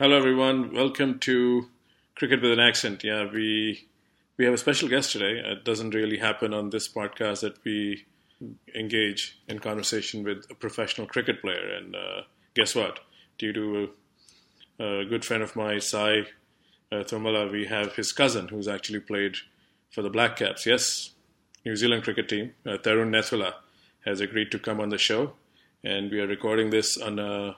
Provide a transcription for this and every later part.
Hello, everyone. Welcome to Cricket with an Accent. Yeah, we we have a special guest today. It doesn't really happen on this podcast that we engage in conversation with a professional cricket player. And uh, guess what? Due to a, a, good friend of mine, Sai uh, we have his cousin who's actually played for the Black Caps. Yes, New Zealand cricket team. Uh, Tarun Nethula has agreed to come on the show, and we are recording this on a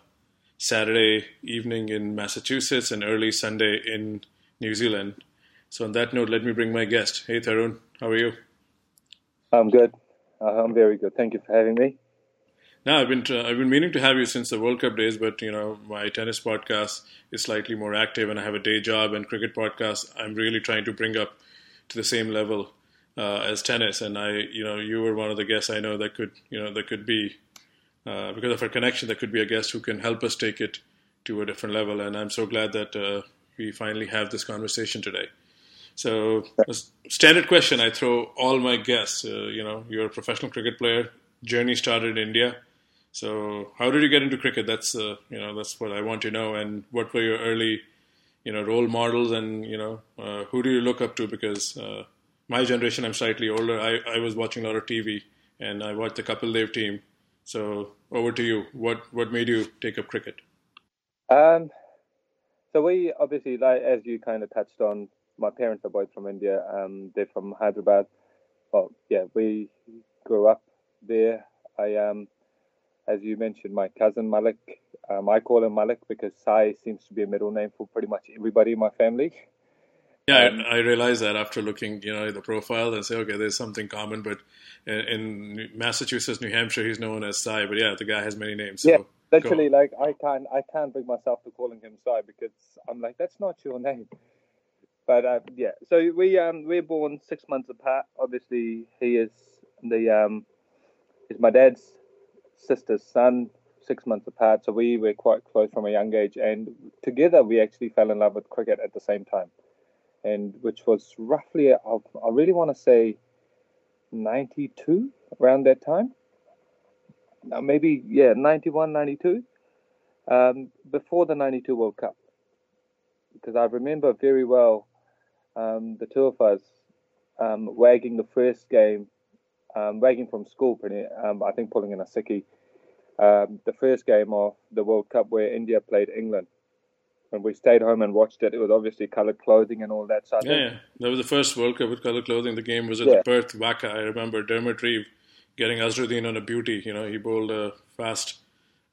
Saturday evening in Massachusetts and early Sunday in New Zealand. So, on that note, let me bring my guest. Hey, Tarun, how are you? I'm good. Uh, I'm very good. Thank you for having me. No, I've been I've been meaning to have you since the World Cup days, but you know my tennis podcast is slightly more active, and I have a day job and cricket podcast. I'm really trying to bring up to the same level uh, as tennis, and I, you know, you were one of the guests I know that could, you know, that could be uh, because of our connection, that could be a guest who can help us take it to a different level. And I'm so glad that uh, we finally have this conversation today. So, standard question I throw all my guests. Uh, you know, you're a professional cricket player. Journey started in India. So, how did you get into cricket? That's uh, you know that's what I want to know. And what were your early, you know, role models? And you know, uh, who do you look up to? Because uh, my generation, I'm slightly older. I, I was watching a lot of TV, and I watched the Kapil Dev team. So, over to you. What what made you take up cricket? Um, so we obviously, like as you kind of touched on, my parents are both from India. Um, they're from Hyderabad. Well, yeah, we grew up there. I um, as you mentioned, my cousin Malik. Um, I call him Malik because Sai seems to be a middle name for pretty much everybody in my family. Yeah, um, I, I realized that after looking, you know, at the profile and say, okay, there's something common. But in, in, Massachusetts, New Hampshire, he's known as Sai. But yeah, the guy has many names. So yeah, literally, like I can't, I can't bring myself to calling him Sai because I'm like, that's not your name. But uh, yeah, so we um we're born six months apart. Obviously, he is the um is my dad's sister's son, six months apart. So we were quite close from a young age, and together we actually fell in love with cricket at the same time, and which was roughly I, really want to say ninety two around that time. Now maybe yeah, 91, 92, um, before the ninety two World Cup, because I remember very well um, the two of us um, wagging the first game, um, wagging from school, pretty, um, I think pulling in a sickie, um, the first game of the World Cup where India played England. When we stayed home and watched it, it was obviously coloured clothing and all that. So yeah, yeah, that was the first World Cup with coloured clothing. The game was at yeah. the Perth WACA. I remember Dermot Reeve getting Azharuddin on a beauty. You know, he bowled a fast,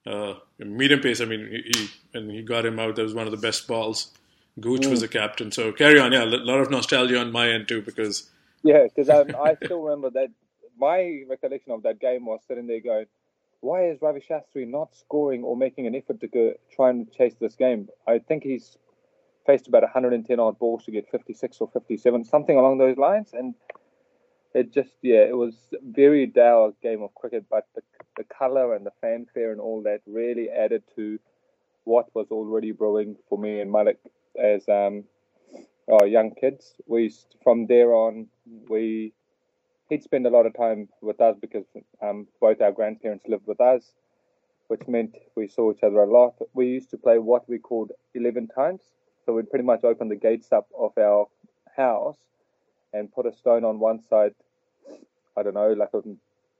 uh, medium pace. I mean, he, he, and he got him out. That was one of the best balls Gooch mm. was the captain. So carry on. Yeah, a lot of nostalgia on my end too because. Yeah, because I, I still remember that. My recollection of that game was sitting there going, "Why is Ravi Shastri not scoring or making an effort to go try and chase this game?" I think he's faced about 110 odd balls to get 56 or 57, something along those lines, and it just yeah, it was very dour game of cricket, but the the color and the fanfare and all that really added to what was already brewing for me and Malik as um, our young kids. We from there on we he'd spend a lot of time with us because um, both our grandparents lived with us, which meant we saw each other a lot. We used to play what we called eleven times, so we'd pretty much open the gates up of our house and put a stone on one side. I don't know, like a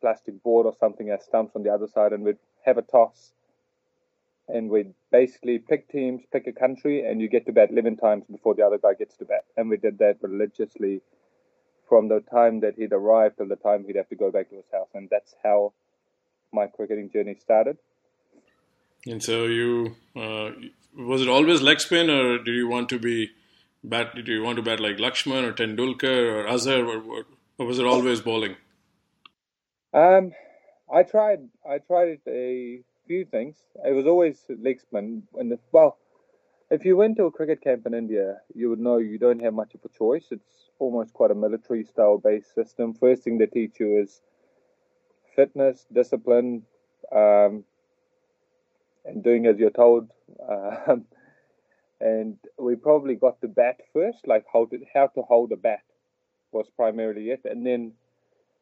plastic board or something as stumps on the other side, and we'd have a toss and we'd basically pick teams, pick a country, and you get to bat 11 times before the other guy gets to bat. And we did that religiously from the time that he'd arrived till the time he'd have to go back to his house. And that's how my cricketing journey started. And so you, uh, was it always leg spin or did you want to be bat, did you want to bat like Lakshman or Tendulkar or Azhar or, or was it always bowling? Um, I tried, I tried a few things. It was always leg spin. And the, well, if you went to a cricket camp in India, you would know you don't have much of a choice. It's almost quite a military style based system. First thing they teach you is fitness, discipline, um, and doing as you're told. Um, and we probably got the bat first, like how to, how to hold a bat was primarily it. And then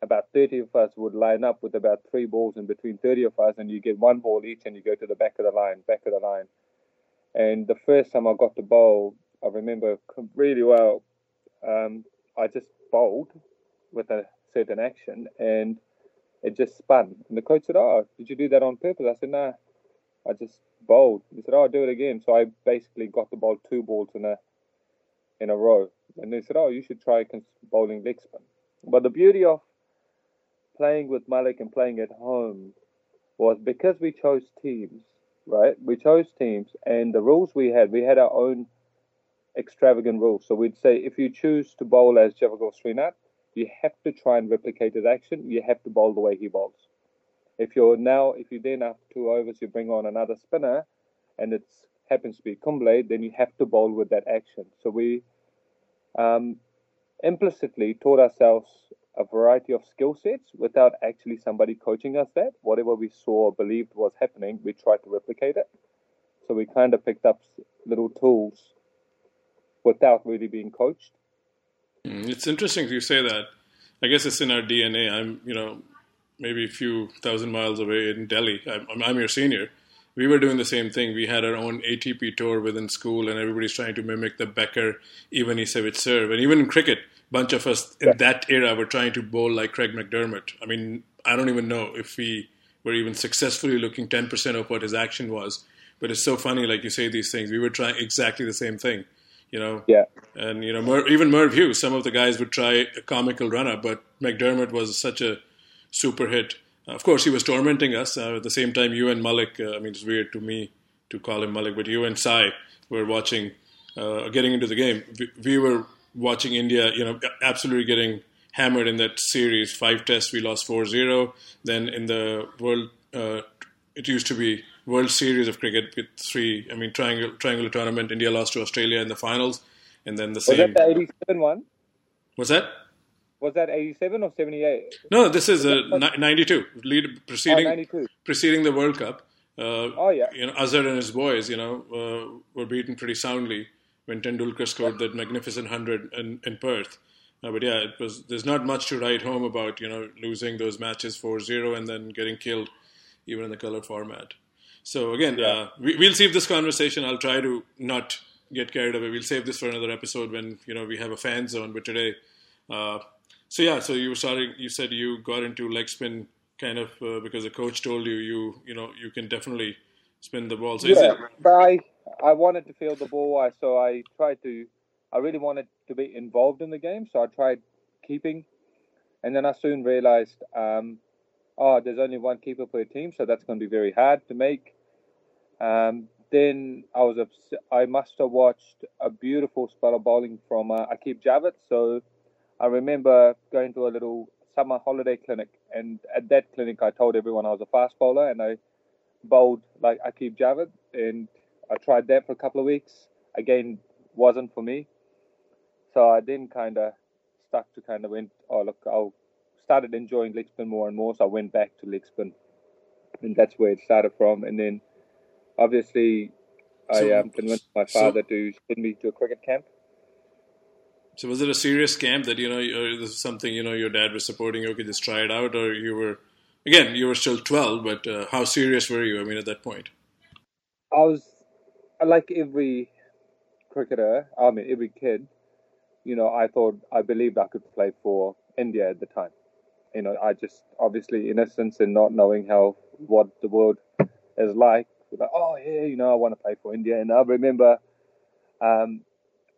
about 30 of us would line up with about three balls in between 30 of us, and you get one ball each, and you go to the back of the line, back of the line. And the first time I got the bowl, I remember really well. Um, I just bowled with a certain action, and it just spun. And the coach said, "Oh, did you do that on purpose?" I said, "No, nah, I just bowled." He said, "Oh, I'll do it again." So I basically got the ball two balls in a in a row, and they said, "Oh, you should try bowling leg spin." But the beauty of playing with Malik and playing at home was because we chose teams, right? We chose teams, and the rules we had, we had our own extravagant rules. So we'd say if you choose to bowl as Javagal Srinath, you have to try and replicate his action. You have to bowl the way he bowls. If you're now, if you then after two overs you bring on another spinner, and it happens to be Kumble, then you have to bowl with that action. So we um, implicitly taught ourselves a variety of skill sets without actually somebody coaching us that. Whatever we saw or believed was happening, we tried to replicate it. So we kind of picked up little tools without really being coached. Mm, it's interesting you say that. I guess it's in our DNA. I'm, you know, maybe a few thousand miles away in Delhi. I'm, I'm your senior. We were doing the same thing. We had our own ATP tour within school, and everybody's trying to mimic the Becker, Ivanisevic serve. And even in cricket, bunch of us in that era were trying to bowl like Craig McDermott. I mean, I don't even know if we were even successfully looking 10% of what his action was. But it's so funny, like you say these things. We were trying exactly the same thing, you know. Yeah. And you know, Mer- even Merv Hughes. Some of the guys would try a comical run up, but McDermott was such a super hit. Of course, he was tormenting us. Uh, at the same time, you and Malik. Uh, I mean, it's weird to me to call him Malik, but you and Sai were watching, uh, getting into the game. We, we were watching India, you know, absolutely getting hammered in that series. Five tests, we lost 4-0. Then in the world, uh, it used to be World Series of cricket with three. I mean, triangle triangular tournament. India lost to Australia in the finals, and then the same. Was that the '87 one? Was that? Was that '87 or '78? No, this is a '92. Lead preceding oh, 92. preceding the World Cup. Uh, oh yeah. You know, Azhar and his boys, you know, uh, were beaten pretty soundly when Tendulkar scored that magnificent hundred in, in Perth. Uh, but yeah, it was. There's not much to write home about. You know, losing those matches 4-0 and then getting killed, even in the color format. So again, yeah. uh, we, will save this conversation. I'll try to not get carried away. We'll save this for another episode when you know we have a fan zone. But today, uh, so yeah, so you were starting. You said you got into leg spin kind of uh, because the coach told you you you know you can definitely spin the ball. So yeah, but I I wanted to feel the ball, I, so I tried to. I really wanted to be involved in the game, so I tried keeping, and then I soon realized, um, oh, there's only one keeper per team, so that's going to be very hard to make. Um, then I was I must have watched a beautiful spell of bowling from uh, Aqib Javed. So I remember going to a little summer holiday clinic, and at that clinic I told everyone I was a fast bowler, and I bowled like Aqib Javed, and I tried that for a couple of weeks. Again, wasn't for me. So I then kind of stuck to kind of went, oh, look, I started enjoying leg more and more. So I went back to leg. And that's where it started from. And then obviously so, I um, convinced my father so, to send me to a cricket camp. So was it a serious camp that, you know, or this is something, you know, your dad was supporting you, okay, just try it out, or you were, again, you were still 12, but uh, how serious were you, I mean, at that point? I was like every cricketer, I mean every kid, you know, I thought I believed I could play for India at the time. You know, I just obviously innocence and not knowing how what the world is like. Like, oh yeah, you know, I want to play for India. And I remember um,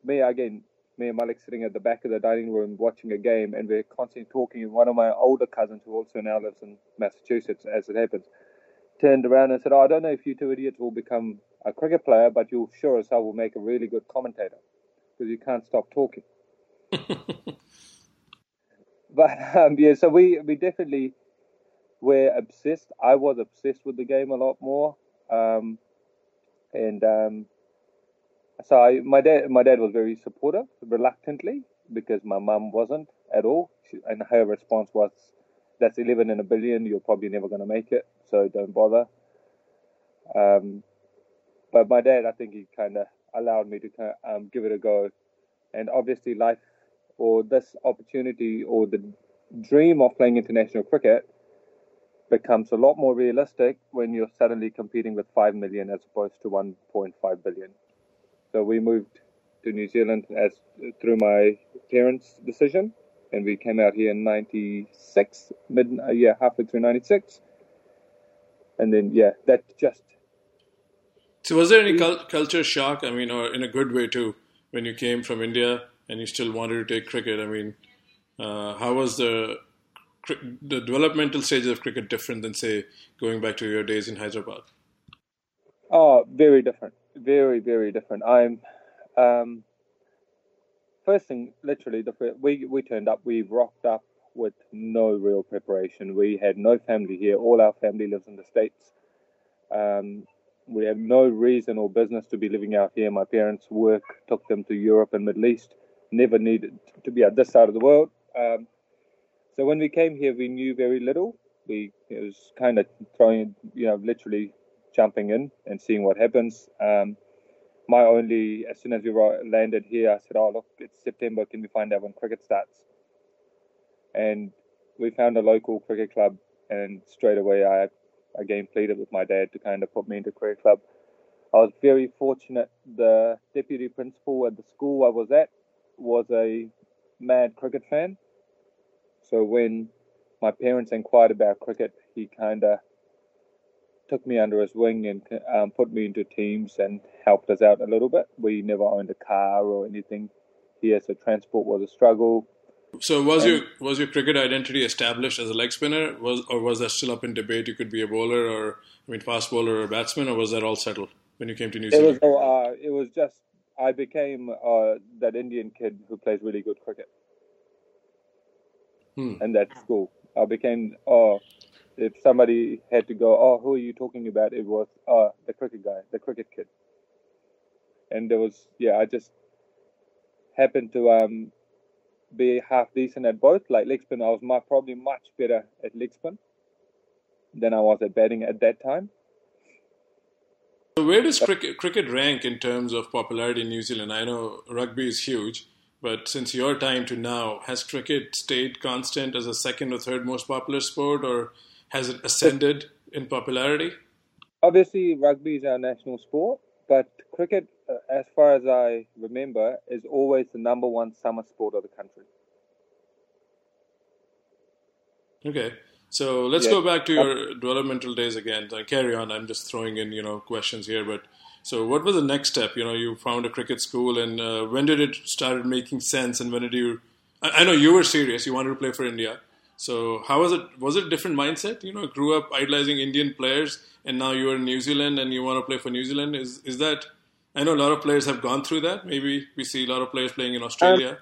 me again, me and Malik sitting at the back of the dining room watching a game, and we're constantly talking. And one of my older cousins, who also now lives in Massachusetts, as it happens, turned around and said, oh, I don't know if you two idiots will become a cricket player, but you sure as hell will make a really good commentator because you can't stop talking. but um, yeah, so we we definitely were obsessed. I was obsessed with the game a lot more, um, and um, so I, my dad my dad was very supportive, reluctantly because my mum wasn't at all, she, and her response was, "That's eleven in a billion. You're probably never going to make it, so don't bother." Um, but my dad, I think he kind of allowed me to kind of, um, give it a go, and obviously life or this opportunity or the dream of playing international cricket becomes a lot more realistic when you're suddenly competing with 5 million as opposed to 1.5 billion. So we moved to New Zealand as through my parents' decision, and we came out here in '96, mid uh, yeah, halfway through '96, and then yeah, that just. So was there any cul- culture shock? I mean, or in a good way too, when you came from India and you still wanted to take cricket? I mean, uh, how was the the developmental stages of cricket different than say going back to your days in Hyderabad? Oh, very different, very very different. I'm um, first thing, literally, the we we turned up. We rocked up with no real preparation. We had no family here. All our family lives in the states. Um, we have no reason or business to be living out here. My parents' work took them to Europe and Middle East. Never needed to be at this side of the world. Um, so when we came here, we knew very little. We it was kind of throwing, you know, literally jumping in and seeing what happens. Um, my only, as soon as we landed here, I said, "Oh, look, it's September. Can we find out when cricket starts?" And we found a local cricket club, and straight away, I again pleaded with my dad to kind of put me into cricket club. I was very fortunate. The deputy principal at the school I was at was a mad cricket fan. So when my parents inquired about cricket, he kind of took me under his wing and um, put me into teams and helped us out a little bit. We never owned a car or anything here, so transport was a struggle. So was and, your was your cricket identity established as a leg spinner, was or was that still up in debate? You could be a bowler, or I mean, fast bowler or a batsman, or was that all settled when you came to New Zealand? It was, uh, it was just I became uh, that Indian kid who plays really good cricket, hmm. and that school. I became oh if somebody had to go, oh, who are you talking about? It was uh, the cricket guy, the cricket kid. And there was, yeah, I just happened to um, be half decent at both. Like spin, I was my, probably much better at spin than I was at batting at that time. So where does cricket, cricket rank in terms of popularity in New Zealand? I know rugby is huge, but since your time to now, has cricket stayed constant as a second or third most popular sport, or has it ascended in popularity? Obviously, rugby is our national sport, but cricket, as far as I remember, is always the number one summer sport of the country. Okay, so let's go back to your developmental days again. Uh, carry on. I'm just throwing in, you know, questions here. But so, what was the next step? You know, you found a cricket school, and uh, when did it started making sense? And when did you? I, I know you were serious. You wanted to play for India. So how was it? Was it a different mindset? You know, grew up idolizing Indian players, and now you're in New Zealand and you want to play for New Zealand. Is is that? I know a lot of players have gone through that. Maybe we see a lot of players playing in Australia um,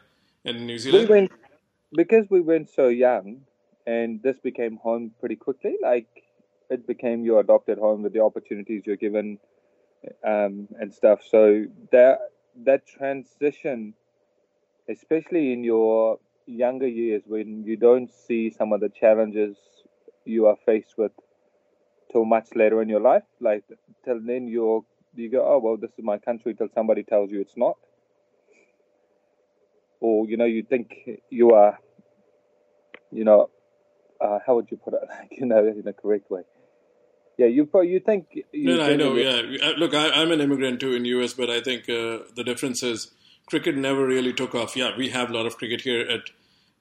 and New Zealand. We went, because we went so young, and this became home pretty quickly. Like it became your adopted home with the opportunities you're given um, and stuff. So that that transition, especially in your younger years when you don't see some of the challenges you are faced with till much later in your life. Like till then, you you go, oh well, this is my country. Till somebody tells you it's not, or you know, you think you are, you know, uh, how would you put it? Like you know, in a correct way. Yeah, you you think. You no, no I know. Yeah, look, I, am an immigrant too in US, but I think uh, the difference is cricket never really took off. Yeah, we have a lot of cricket here at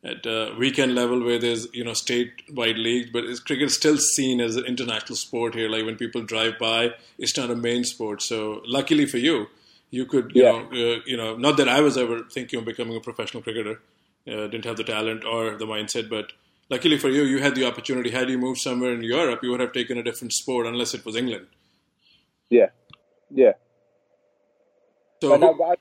at uh, weekend level where there's you know state-wide leagues, but is cricket still seen as an international sport here? Like when people drive by, it's not a main sport. So luckily for you, you could you yeah. know uh, you know not that I was ever thinking of becoming a professional cricketer, uh, didn't have the talent or the mindset, but luckily for you, you had the opportunity. Had you moved somewhere in Europe, you would have taken a different sport unless it was England. Yeah, yeah. So, but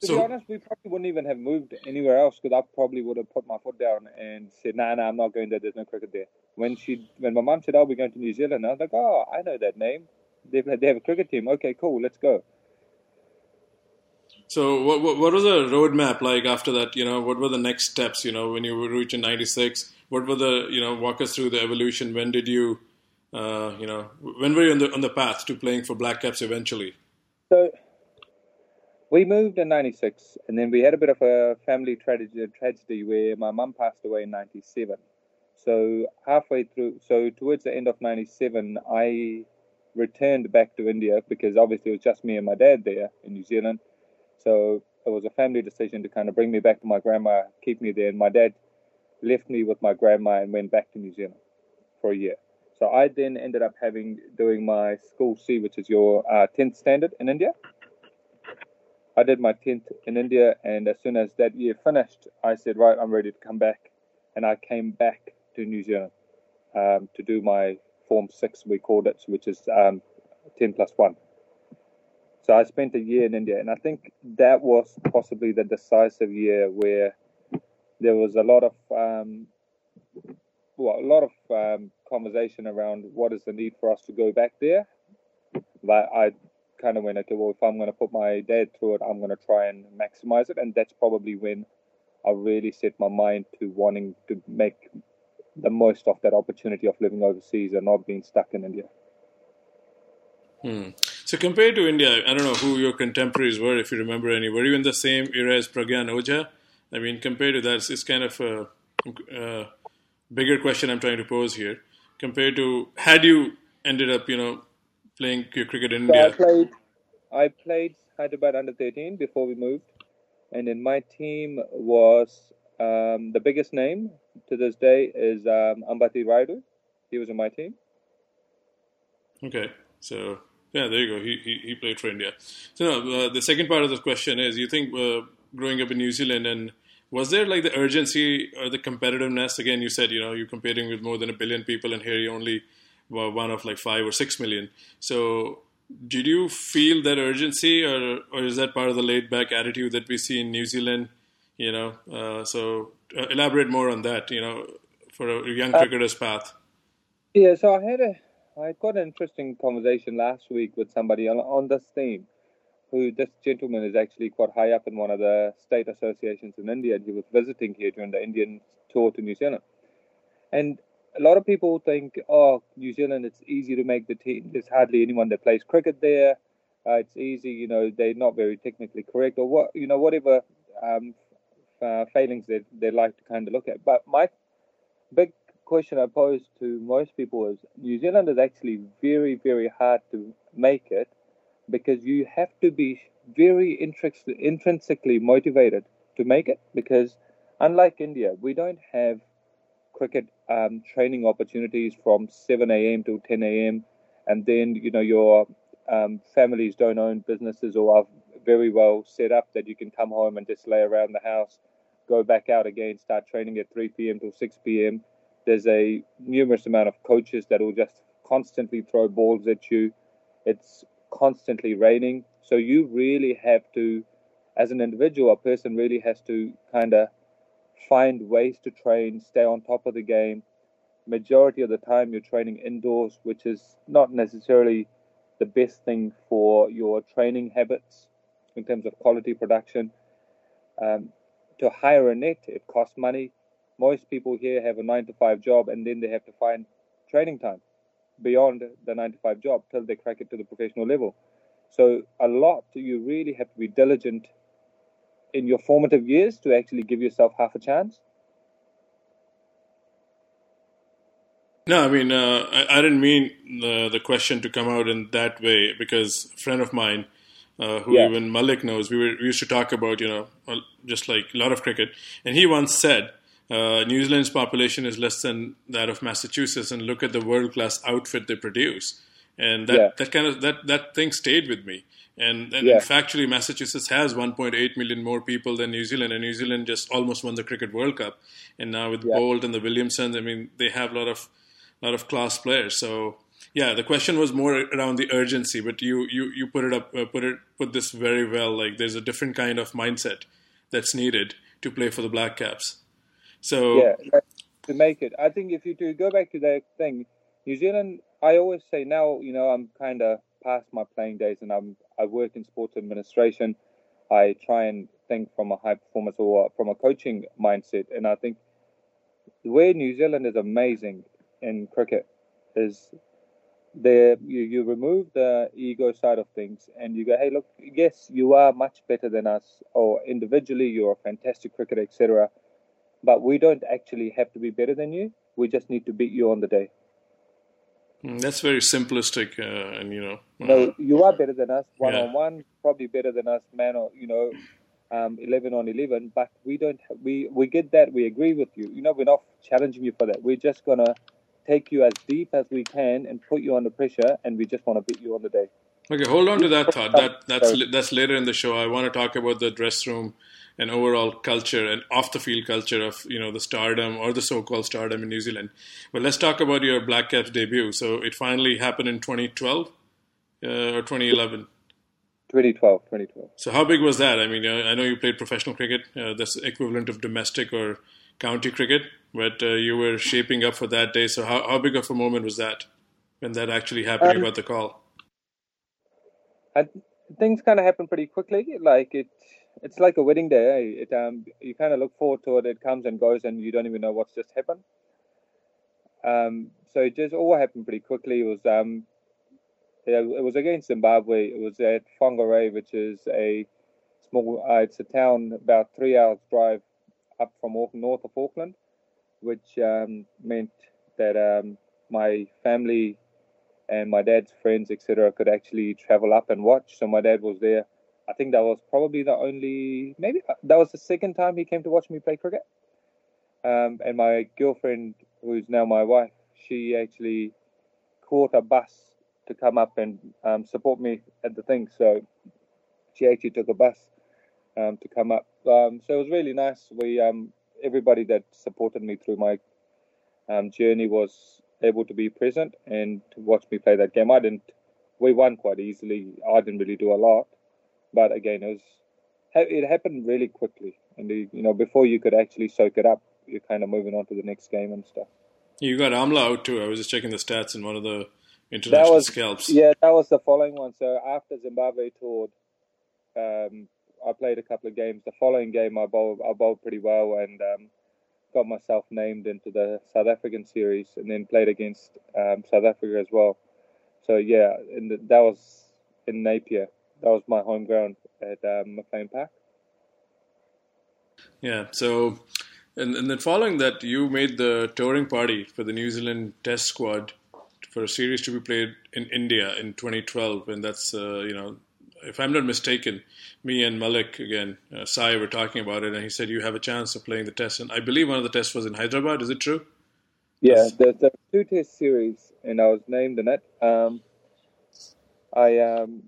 to so, be honest, we probably wouldn't even have moved anywhere else because I probably would have put my foot down and said, "Nah, nah, I'm not going there. There's no cricket there." When she, when my mum said, "Oh, we're going to New Zealand," I was like, "Oh, I know that name. They they have a cricket team. Okay, cool. Let's go." So, what, what, what was the roadmap like after that? You know, what were the next steps? You know, when you reached in '96, what were the you know walk us through the evolution? When did you, uh, you know, when were you on the on the path to playing for Black Caps eventually? So we moved in 96 and then we had a bit of a family tragedy, tragedy where my mum passed away in 97 So halfway through, so towards the end of '97, I returned back to India because obviously it was just me and my dad there in New Zealand. So it was a family decision to kind of bring me back to my grandma, keep me there. And my dad left me with my grandma and went back to New Zealand for a year. So I then ended up having doing my school C, which is your uh, 10th standard in India. I did my 10th in India, and as soon as that year finished, I said, right, I'm ready to come back. And I came back to New Zealand um, to do my Form 6, we called it, which is um, 10 plus 1. So I spent a year in India, and I think that was possibly the decisive year where there was a lot of um, well, a lot of um, conversation around what is the need for us to go back there. But I kind of went, okay, well, if I'm going to put my dad through it, I'm going to try and maximize it, and that's probably when I really set my mind to wanting to make the most of that opportunity of living overseas and not being stuck in India. Hmm. So compared to India, I don't know who your contemporaries were, if you remember any. Were you in the same era as Pragyan Oja? I mean, compared to that, it's kind of a, a bigger question I'm trying to pose here. Compared to, had you ended up, you know, playing cricket in so India? I played, I played Hyderabad under 13 before we moved, and then my team was um, the biggest name to this day is um, Ambati Rayudu. He was in my team. Okay, so yeah, there you go. He he, he played for India. So uh, the second part of the question is: you think uh, growing up in New Zealand and was there like the urgency or the competitiveness? Again, you said you know you're competing with more than a billion people, and here you only were one of like five or six million. So did you feel that urgency, or or is that part of the laid back attitude that we see in New Zealand? You know, uh, so uh, elaborate more on that. You know, for a young cricketer's path. Yeah, so I had a I got an interesting conversation last week with somebody on, on this theme. Who this gentleman is actually quite high up in one of the state associations in India, and he was visiting here during the Indian tour to New Zealand. And a lot of people think, oh, New Zealand, it's easy to make the team. There's hardly anyone that plays cricket there. Uh, it's easy, you know, they're not very technically correct, or what, you know, whatever um, uh, failings they they like to kind of look at. But my big question I pose to most people is New Zealand is actually very, very hard to make it because you have to be very intrinsically motivated to make it. Because unlike India, we don't have cricket um, training opportunities from 7 a.m. to 10 a.m. And then, you know, your um, families don't own businesses or are very well set up that you can come home and just lay around the house, go back out again, start training at 3 p.m. till 6 p.m there's a numerous amount of coaches that will just constantly throw balls at you. It's constantly raining. So you really have to, as an individual, a person really has to kind of find ways to train, stay on top of the game. Majority of the time, you're training indoors, which is not necessarily the best thing for your training habits in terms of quality production. Um, to hire a net, it costs money most people here have a nine to five job and then they have to find training time beyond the nine to five job till they crack it to the professional level. So a lot you really have to be diligent in your formative years to actually give yourself half a chance. No, I mean uh, I, I, didn't mean the the question to come out in that way because a friend of mine, uh, who yeah. even Malik knows, we were we used to talk about you know just like a lot of cricket, and he once said uh, New Zealand's population is less than that of Massachusetts, and look at the world class outfit they produce. And that, yeah. that kind of that, that thing stayed with me. And, and yeah. factually, Massachusetts has 1.8 million more people than New Zealand, and New Zealand just almost won the Cricket World Cup. And now with yeah. Boult and the Williamsons, I mean, they have a lot of lot of class players. So yeah, the question was more around the urgency, but you you you put it up, uh, put it put this very well. Like there's a different kind of mindset that's needed to play for the Black Caps. So yeah, to make it, I think if you do go back to that thing, New Zealand. I always say now, you know, I'm kind of past my playing days, and I'm I work in sports administration. I try and think from a high performance or from a coaching mindset, and I think the way New Zealand is amazing in cricket is there you, you remove the ego side of things and you go hey look yes you are much better than us or individually you're a fantastic cricketer etc but we don't actually have to be better than you. We just need to beat you on the day. Mm, that's very simplistic, uh, and you know. No, you are better than us one on one. Probably better than us man or you know, um, eleven on eleven. But we don't. We we get that. We agree with you. You know, we're not challenging you for that. We're just gonna take you as deep as we can and put you under pressure, and we just want to beat you on the day. Okay, hold on to that thought. That that's that's later in the show. I want to talk about the dress room and overall culture and off the field culture of you know the stardom or the so-called stardom in New Zealand. But let's talk about your Black Caps debut. So it finally happened in 2012 uh, or 2011. 2012, 2012. So how big was that? I mean, uh, I know you played professional cricket. Uh, that's equivalent of domestic or county cricket, but uh, you were shaping up for that day. So how, how big of a moment was that when that actually happened? Um, you got the call. I, things kind of happened pretty quickly. Like it, it's like a wedding day. It um, you kind of look forward to it. It comes and goes, and you don't even know what's just happened. Um, so it just all happened pretty quickly. It was um, it was against Zimbabwe. It was at Whangarei, which is a small. Uh, it's a town about three hours drive up from north of Auckland, which um, meant that um, my family and my dad's friends, etc., could actually travel up and watch. So my dad was there I think that was probably the only, maybe that was the second time he came to watch me play cricket. Um, and my girlfriend, who's now my wife, she actually caught a bus to come up and um, support me at the thing. So she actually took a bus um, to come up. Um, so it was really nice. We um, everybody that supported me through my um, journey was able to be present and to watch me play that game. I didn't. We won quite easily. I didn't really do a lot, but again, it was it happened really quickly, and the, you know before you could actually soak it up, you're kind of moving on to the next game and stuff. You got Amla out too. I was just checking the stats in one of the international that was, scalps. Yeah, that was the following one. So after Zimbabwe toured, um, I played a couple of games. The following game, I bowled, I bowled pretty well and um, got myself named into the South African series, and then played against um, South Africa as well. So yeah, and that was in Napier that was my home ground at um, McLean Park. Yeah. So, and, and then following that, you made the touring party for the New Zealand Test squad for a series to be played in India in 2012, and that's uh, you know, if I'm not mistaken, me and Malik again, uh, Sai were talking about it, and he said you have a chance of playing the test, and I believe one of the tests was in Hyderabad. Is it true? Yeah, there's the two test series, and I was named in it. Um, I um,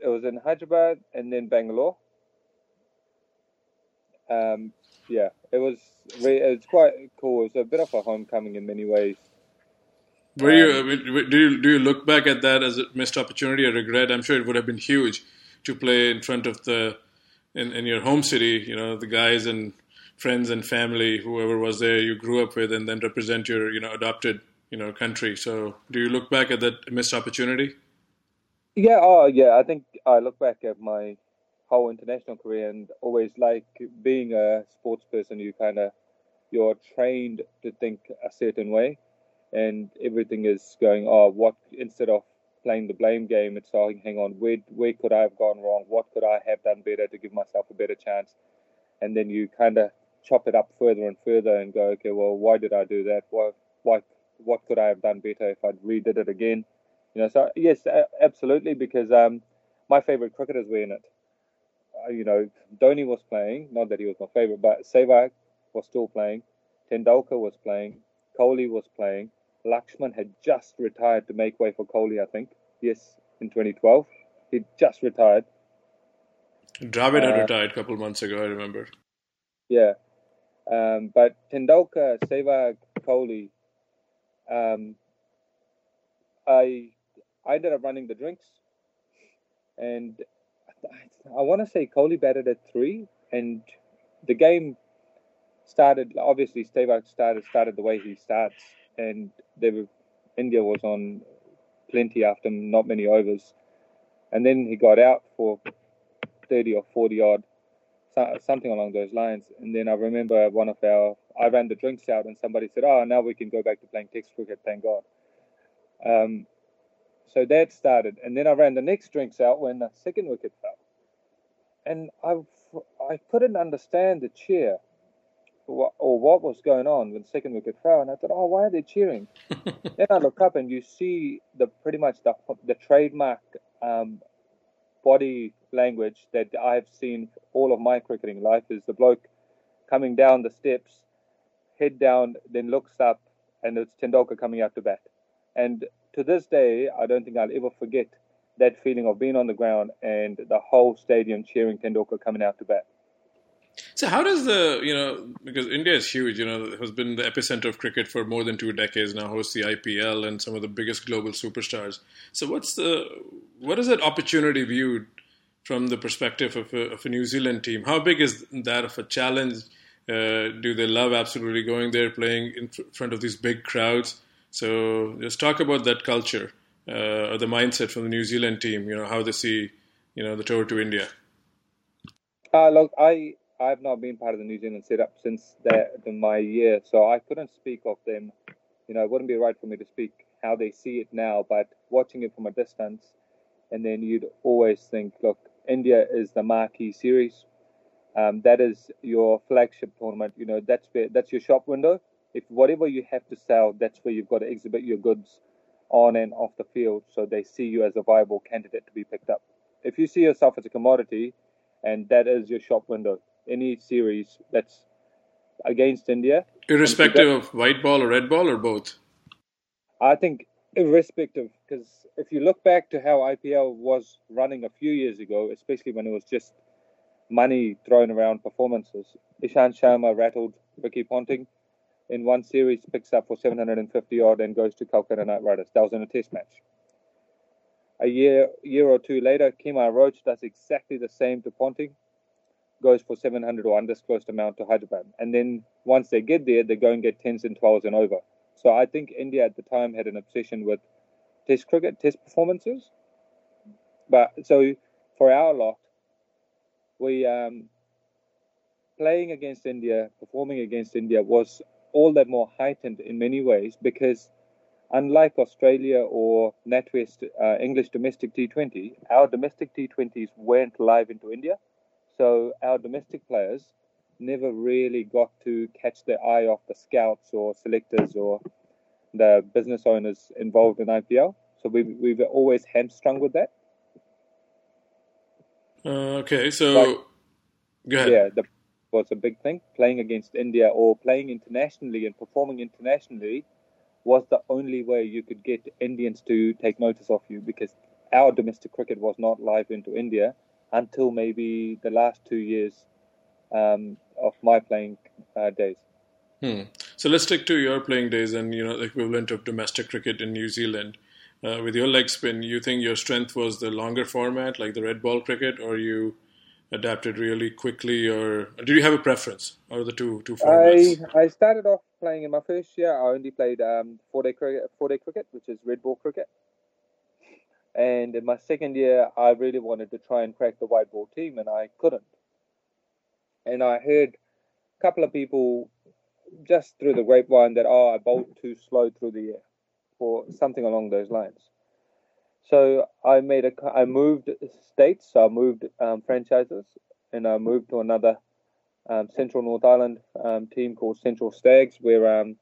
it was in Hyderabad and then Bangalore. Um, yeah, it was it's quite cool. It was a bit of a homecoming in many ways. Were you um, do you do you look back at that as a missed opportunity or regret? I'm sure it would have been huge to play in front of the in, in your home city. You know the guys and friends and family, whoever was there you grew up with, and then represent your you know adopted you know country. So do you look back at that missed opportunity? Yeah, oh yeah. I think I look back at my whole international career and always like being a sports person. You kind of you're trained to think a certain way, and everything is going. Oh, what instead of playing the blame game, it's oh, hang on, where where could I have gone wrong? What could I have done better to give myself a better chance? And then you kind of chop it up further and further and go, okay, well, why did I do that? Why why what could I have done better if I redid it again? You know, so yes, absolutely, because um, my favorite cricketers were in it. Uh, you know, Dhoni was playing, not that he was my favorite, but Sehwag was still playing. Tendulkar was playing. Kohli was playing. Lakshman had just retired to make way for Kohli, I think. Yes, in 2012. He just retired. Dravid had uh, retired a couple months ago, I remember. Yeah. Um, but Tendulkar, Sehwag, Kohli, um, I I ended up running the drinks, and I, I want to say Kohli batted at three, and the game started. Obviously, Sehwag started started the way he starts, and they were, India was on plenty after not many overs, and then he got out for thirty or forty odd, something along those lines. And then I remember one of our I ran the drinks out, and somebody said, "Oh, now we can go back to playing Test cricket. Thank God." Um, so that started, and then I ran the next drinks out when the second wicket fell, and I I couldn't understand the chair. or what was going on when the second wicket fell, and I thought, oh, why are they cheering? then I look up and you see the pretty much the the trademark um, body language that I've seen all of my cricketing life is the bloke coming down the steps, head down, then looks up, and it's Tendulkar coming out to bat. And to this day, I don't think I'll ever forget that feeling of being on the ground and the whole stadium cheering Tendulkar coming out to bat. So how does the you know because India is huge, you know, has been the epicenter of cricket for more than two decades now, hosts the IPL and some of the biggest global superstars. So what's the what is that opportunity viewed from the perspective of a, of a New Zealand team? How big is that of a challenge? Uh, do they love absolutely going there, playing in front of these big crowds? So just talk about that culture uh, or the mindset from the New Zealand team. You know how they see you know the tour to India. Uh, look, I I've not been part of the New Zealand setup since that, my year, so I couldn't speak of them. You know, it wouldn't be right for me to speak how they see it now, but watching it from a distance, and then you'd always think, look, India is the marquee series. Um, that is your flagship tournament. You know, that's where that's your shop window. If whatever you have to sell, that's where you've got to exhibit your goods on and off the field, so they see you as a viable candidate to be picked up. If you see yourself as a commodity, and that is your shop window, any series that's against India. Irrespective of white ball or red ball or both? I think irrespective, because if you look back to how IPL was running a few years ago, especially when it was just money thrown around performances, Ishant Sharma rattled Ricky Ponting in one series, picks up for 750 odd and goes to Calcutta Knight Riders. That was in a test match. A year, year or two later, Kemar Roach does exactly the same to Ponting, goes for 700 or undisclosed amount to Hyderabad. And then once they get there, they go and get 10s and 12s and over. So I think India at the time had an obsession with test cricket, test performances. But so for our lot, we um, playing against India, performing against India was all that more heightened in many ways because unlike Australia or NatWest uh, English domestic T20, our domestic T20s went live into India. So our domestic players never really got to catch the eye of the scouts or selectors or the business owners involved in IPL. So we we've always hamstrung with that. Uh, okay, so go ahead. Yeah, the, was a big thing. Playing against India or playing internationally and performing internationally was the only way you could get Indians to take notice of you because our domestic cricket was not live into India until maybe the last two years um, of my playing uh, days. Hmm. So let's stick to your playing days and you know the equivalent of domestic cricket in New Zealand. Uh, with your leg spin, you think your strength was the longer format, like the red ball cricket, or you adapted really quickly, or do you have a preference out of the two two formats? I, I started off playing in my first year. I only played um, four day cricket, four day cricket, which is red ball cricket. And in my second year, I really wanted to try and crack the white ball team, and I couldn't. And I heard a couple of people just through the grapevine that, oh, I bowled too slow through the air, or something along those lines. So I made a, I moved states, so I moved um, franchises, and I moved to another um, Central North Island um, team called Central Stags, where um,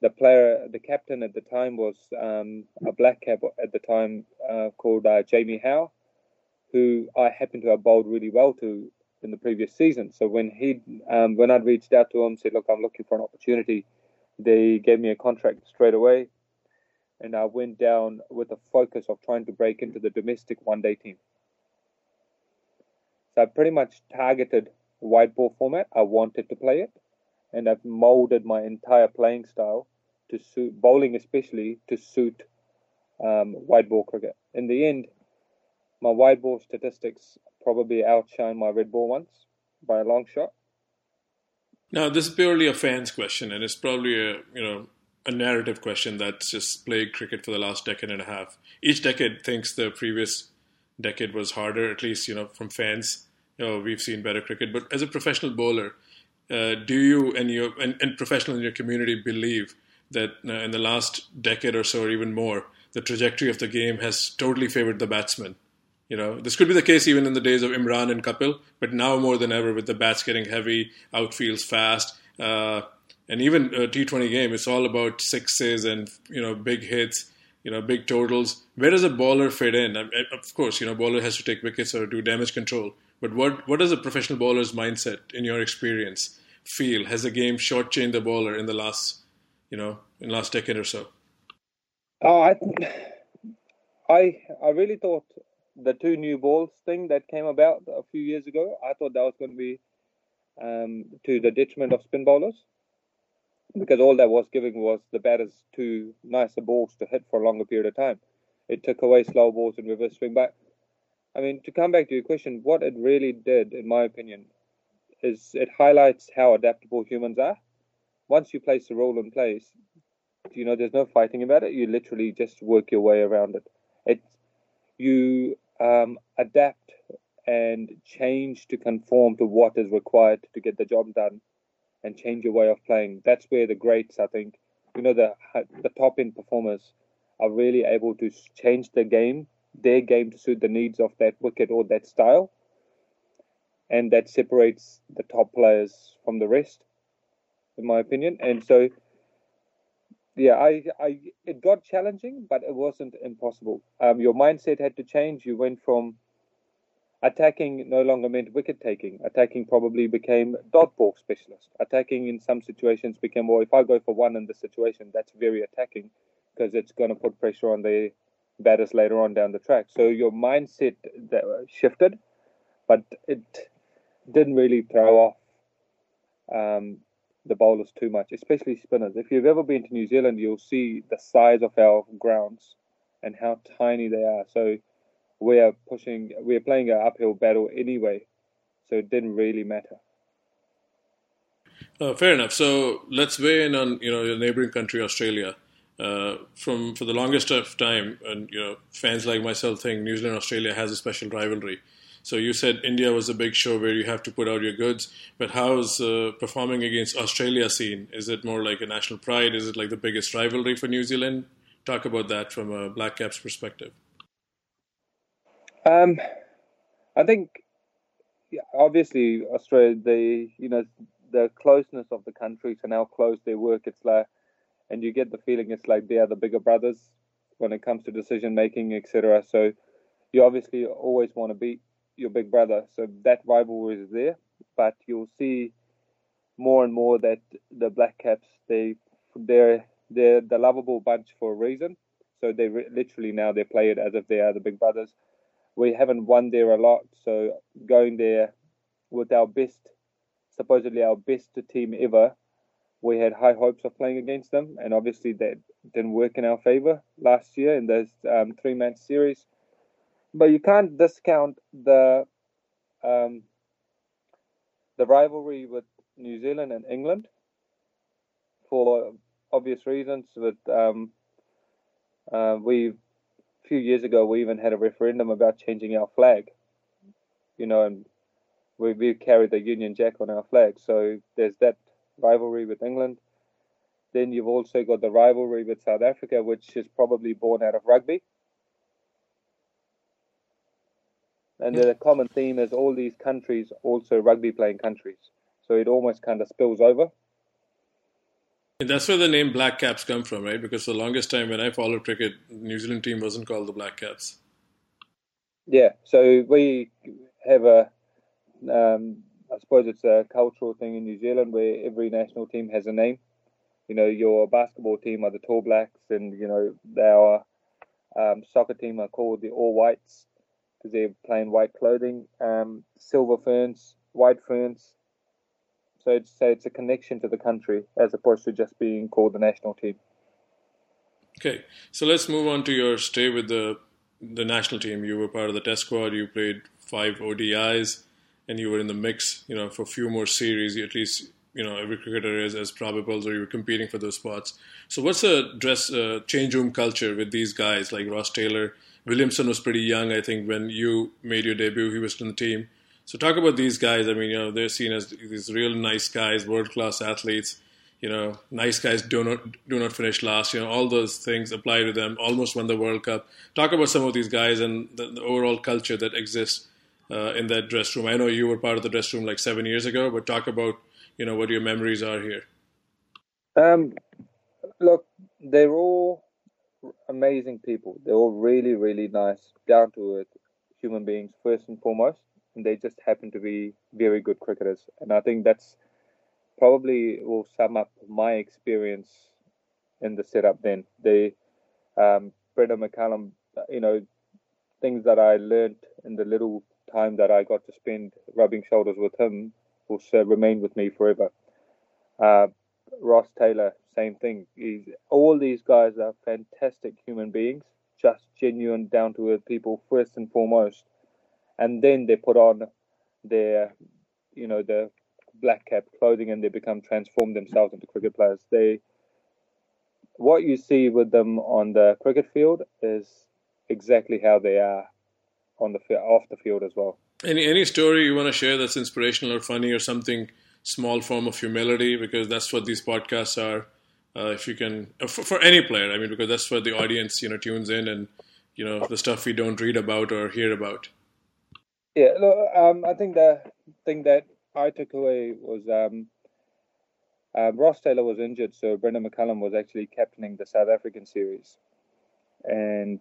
the player, the captain at the time was um, a black cap at the time uh, called uh, Jamie How, who I happened to have bowled really well to in the previous season. So when he, um, when I'd reached out to him, said, "Look, I'm looking for an opportunity," they gave me a contract straight away, and I went down with a focus of trying to break into the domestic one-day team. So I pretty much targeted white ball format. I wanted to play it and I've molded my entire playing style to suit bowling, especially to suit um, white ball cricket. In the end, my white ball statistics probably outshine my red ball ones by a long shot. Now, this is purely a fan's question, and it's probably a you know a narrative question that's just plagued cricket for the last decade and a half. Each decade thinks the previous decade was harder, at least you know from fans. You know, we've seen better cricket, but as a professional bowler, uh, do you and your and, and professionals in your community believe that uh, in the last decade or so, or even more, the trajectory of the game has totally favored the batsman? You know, this could be the case even in the days of Imran and Kapil, but now more than ever, with the bats getting heavy, outfields fast, Uh, and even a T20 game, it's all about sixes and you know big hits, you know big totals. Where does a bowler fit in? Of course, you know bowler has to take wickets or do damage control. But what what does a professional bowler's mindset, in your experience, feel? Has the game shortchanged the bowler in the last, you know, in last decade or so? Oh, I, I, I really thought the two new balls thing that came about a few years ago. I thought that was going to be um, to the detriment of spin bowlers because all that was giving was the batters two nicer balls to hit for a longer period of time. It took away slow balls and reverse swing back. I mean, to come back to your question, what it really did, in my opinion, is it highlights how adaptable humans are. Once you place the rule in place, you know, there's no fighting about it. You literally just work your way around it. It, you um, adapt and change to conform to what is required to get the job done and change your way of playing. That's where the greats, I think, you know, the the top end performers are really able to change the game, their game to suit the needs of that wicket or that style, and that separates the top players from the rest, in my opinion. And so, yeah, I, I, it got challenging, but it wasn't impossible. Um, your mindset had to change. You went from Attacking no longer meant wicket taking. Attacking probably became dot ball specialist. Attacking in some situations became, well, if I go for one in this situation, that's very attacking because it's going to put pressure on the batters later on down the track. So your mindset shifted, but it didn't really throw off um, the bowlers too much, especially spinners. If you've ever been to New Zealand, you'll see the size of our grounds and how tiny they are. So we are pushing, we are playing an uphill battle anyway, so it didn't really matter. Uh, fair enough. So let's weigh in on you know your neighboring country, Australia. Uh, from for the longest of time, and you know fans like myself think New Zealand Australia has a special rivalry. So you said India was a big show where you have to put out your goods, but how's uh, performing against Australia seen? Is it more like a national pride? Is it like the biggest rivalry for New Zealand? Talk about that from a Black Caps perspective. Um, I think yeah, obviously Australia, the you know the closeness of the countries and how close they work. It's like, and you get the feeling it's like they are the bigger brothers when it comes to decision making, etc. So you obviously always want to beat your big brother. So that rivalry is there, but you'll see more and more that the Black Caps they they're they're the lovable bunch for a reason. So they re- literally now they play it as if they are the big brothers we haven't won there a lot. So going there with our best, supposedly our best team ever, we had high hopes of playing against them, and obviously that didn't work in our favor last year in this um, three-match series. But you can't discount the um, the rivalry with New Zealand and England for obvious reasons. But um, uh, we've few years ago, we even had a referendum about changing our flag. You know, and we, we carried the Union Jack on our flag. So there's that rivalry with England. Then you've also got the rivalry with South Africa, which is probably born out of rugby. And the common theme is all these countries also rugby playing countries. So it almost kind of spills over. That's where the name Black Caps come from, right? Because for the longest time when I followed cricket, New Zealand team wasn't called the Black Caps. Yeah, so we have a, um, I suppose it's a cultural thing in New Zealand where every national team has a name. You know, your basketball team are the Tall Blacks, and you know our um, soccer team are called the All Whites because they're playing white clothing. Um, Silver Ferns, White Ferns, so it's it's a connection to the country as opposed to just being called the national team. Okay, so let's move on to your stay with the the national team. You were part of the test squad. You played five ODIs, and you were in the mix. You know, for a few more series, at least you know every cricketer is as probables, or you were competing for those spots. So, what's the dress uh, change room culture with these guys like Ross Taylor? Williamson was pretty young, I think, when you made your debut. He was in the team. So talk about these guys. I mean, you know, they're seen as these real nice guys, world class athletes. You know, nice guys do not do not finish last. You know, all those things apply to them. Almost won the World Cup. Talk about some of these guys and the, the overall culture that exists uh, in that dress room? I know you were part of the dress room like seven years ago, but talk about you know what your memories are here. Um, look, they're all amazing people. They're all really, really nice, down to earth human beings first and foremost, and they just happen to be very good cricketers. And I think that's probably will sum up my experience in the setup. Then the um, Brendon McCullum, you know, things that I learned in the little time that I got to spend rubbing shoulders with him will remain with me forever. Uh, Ross Taylor, same thing. He's, all these guys are fantastic human beings, just genuine, down to earth people first and foremost, and then they put on their, you know, the black cap clothing and they become transformed themselves into cricket players. They, what you see with them on the cricket field is exactly how they are on the off the field as well. Any any story you want to share that's inspirational or funny or something small form of humility because that's what these podcasts are. Uh, if you can, uh, for, for, any player, I mean, because that's what the audience you know tunes in and you know the stuff we don't read about or hear about. Yeah, look, um, I think the thing that I took away was um, um, Ross Taylor was injured, so Brendon McCullum was actually captaining the South African series, and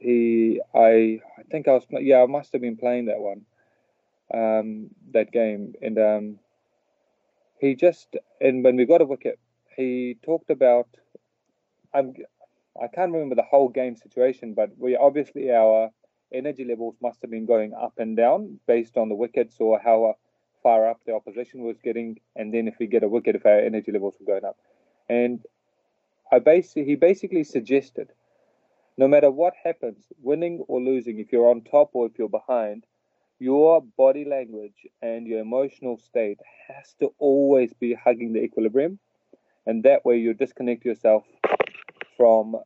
he, I, I think I was, yeah, I must have been playing that one, um, that game, and um, he just and when we got a wicket, he talked about. I'm, I can't remember the whole game situation, but we obviously our energy levels must have been going up and down based on the wickets or how far up the opposition was getting, and then if we get a wicket, if our energy levels were going up, and I basically he basically suggested, no matter what happens, winning or losing, if you're on top or if you're behind, your body language and your emotional state has to always be hugging the equilibrium. And that way you disconnect yourself from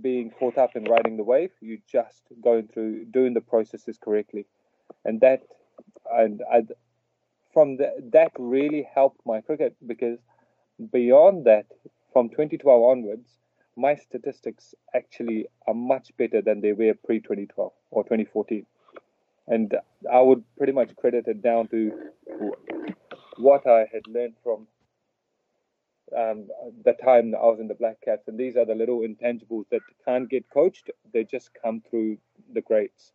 being caught up in riding the wave. You're just going through doing the processes correctly. And that and I, from the, that really helped my cricket because beyond that, from 2012 onwards, my statistics actually are much better than they were pre 2012 or 2014 and I would pretty much credit it down to what I had learned from um, the time I was in the Black Caps, and these are the little intangibles that can't get coached; they just come through the greats.